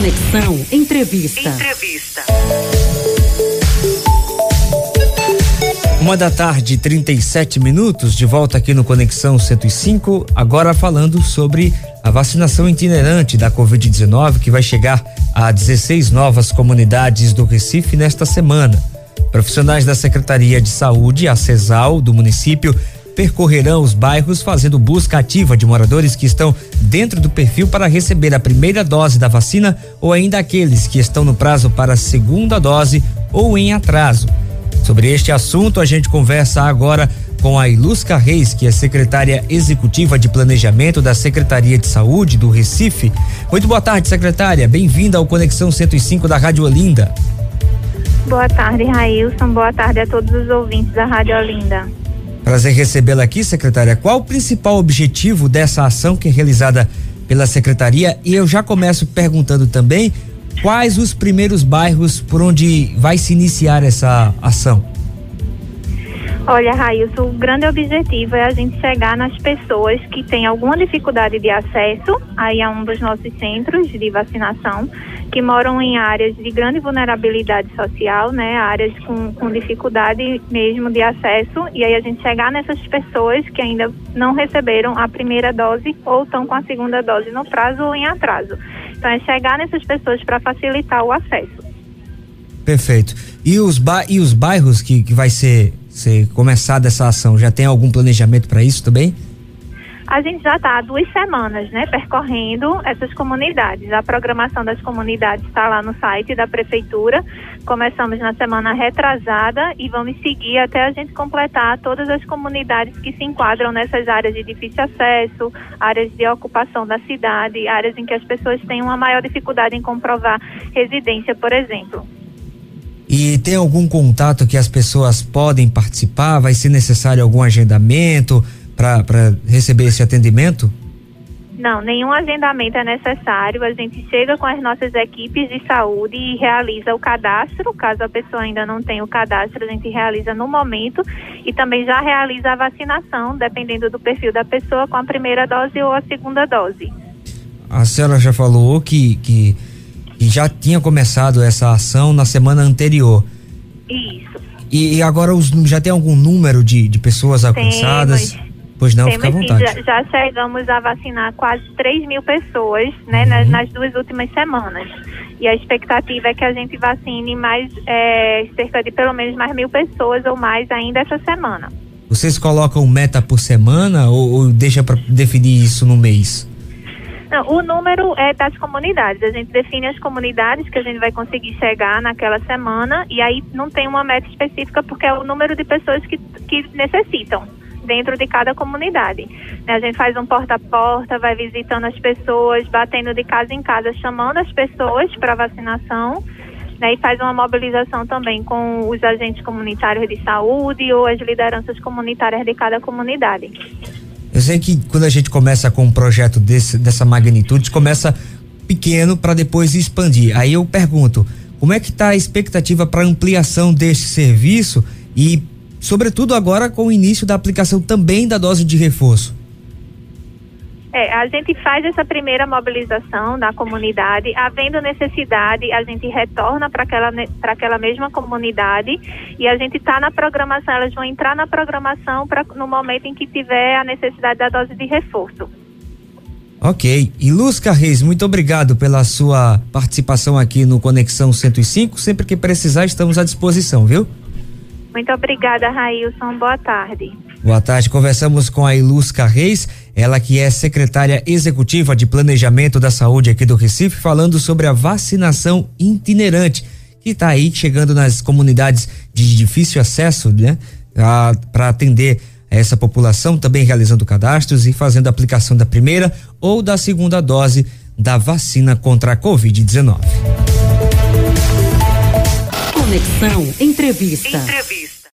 Conexão Entrevista. Entrevista. Uma da tarde, 37 minutos, de volta aqui no Conexão 105, agora falando sobre a vacinação itinerante da Covid-19 que vai chegar a 16 novas comunidades do Recife nesta semana. Profissionais da Secretaria de Saúde, a CESAL, do município, percorrerão os bairros fazendo busca ativa de moradores que estão dentro do perfil para receber a primeira dose da vacina ou ainda aqueles que estão no prazo para a segunda dose ou em atraso. Sobre este assunto, a gente conversa agora com a Ilusca Reis, que é secretária executiva de planejamento da Secretaria de Saúde do Recife. Muito boa tarde, secretária. Bem-vinda ao Conexão 105 da Rádio Olinda. Boa tarde, Railson. Boa tarde a todos os ouvintes da Rádio Olinda. Prazer recebê-la aqui, secretária. Qual o principal objetivo dessa ação que é realizada pela secretaria? E eu já começo perguntando também quais os primeiros bairros por onde vai se iniciar essa ação? Olha, Railson, o grande objetivo é a gente chegar nas pessoas que têm alguma dificuldade de acesso aí a um dos nossos centros de vacinação, que moram em áreas de grande vulnerabilidade social, né, áreas com, com dificuldade mesmo de acesso, e aí a gente chegar nessas pessoas que ainda não receberam a primeira dose ou estão com a segunda dose no prazo ou em atraso. Então, é chegar nessas pessoas para facilitar o acesso. Perfeito. E os, ba e os bairros que, que vai ser, ser começada essa ação, já tem algum planejamento para isso também? A gente já está há duas semanas, né, percorrendo essas comunidades. A programação das comunidades está lá no site da prefeitura. Começamos na semana retrasada e vamos seguir até a gente completar todas as comunidades que se enquadram nessas áreas de difícil acesso, áreas de ocupação da cidade, áreas em que as pessoas têm uma maior dificuldade em comprovar residência, por exemplo. E tem algum contato que as pessoas podem participar? Vai ser necessário algum agendamento? para receber esse atendimento? Não, nenhum agendamento é necessário. A gente chega com as nossas equipes de saúde e realiza o cadastro. Caso a pessoa ainda não tenha o cadastro, a gente realiza no momento e também já realiza a vacinação, dependendo do perfil da pessoa, com a primeira dose ou a segunda dose. A senhora já falou que, que, que já tinha começado essa ação na semana anterior. Isso. E, e agora os, já tem algum número de, de pessoas alcançadas? Temos. Pois não, Temos, fica à vontade. Já, já, chegamos a vacinar quase 3 mil pessoas né, uhum. nas, nas, duas últimas semanas. E a expectativa é que a gente vacine mais é, cerca de pelo menos mais mil pessoas ou mais ainda essa semana. Vocês colocam meta por semana ou, ou deixa para definir isso no mês? Não, o número é das comunidades. A gente define as comunidades que a gente vai conseguir chegar naquela semana e aí não tem uma meta específica porque é o número de pessoas que, que necessitam dentro de cada comunidade. Né, a gente faz um porta a porta, vai visitando as pessoas, batendo de casa em casa, chamando as pessoas para vacinação. Né, e faz uma mobilização também com os agentes comunitários de saúde ou as lideranças comunitárias de cada comunidade. Sei que quando a gente começa com um projeto desse, dessa magnitude, começa pequeno para depois expandir. Aí eu pergunto, como é que está a expectativa para ampliação deste serviço e sobretudo agora com o início da aplicação também da dose de reforço? É, a gente faz essa primeira mobilização na comunidade, havendo necessidade, a gente retorna para aquela, aquela mesma comunidade e a gente está na programação, elas vão entrar na programação pra, no momento em que tiver a necessidade da dose de reforço. Ok. E Luz Reis, muito obrigado pela sua participação aqui no Conexão 105. Sempre que precisar, estamos à disposição, viu? Muito obrigada, Railson. Boa tarde. Boa tarde. Conversamos com a Ilusca Reis, ela que é secretária executiva de Planejamento da Saúde aqui do Recife, falando sobre a vacinação itinerante, que está aí chegando nas comunidades de difícil acesso, né? Para atender essa população, também realizando cadastros e fazendo a aplicação da primeira ou da segunda dose da vacina contra a Covid-19. Conexão Entrevista. Entrevista.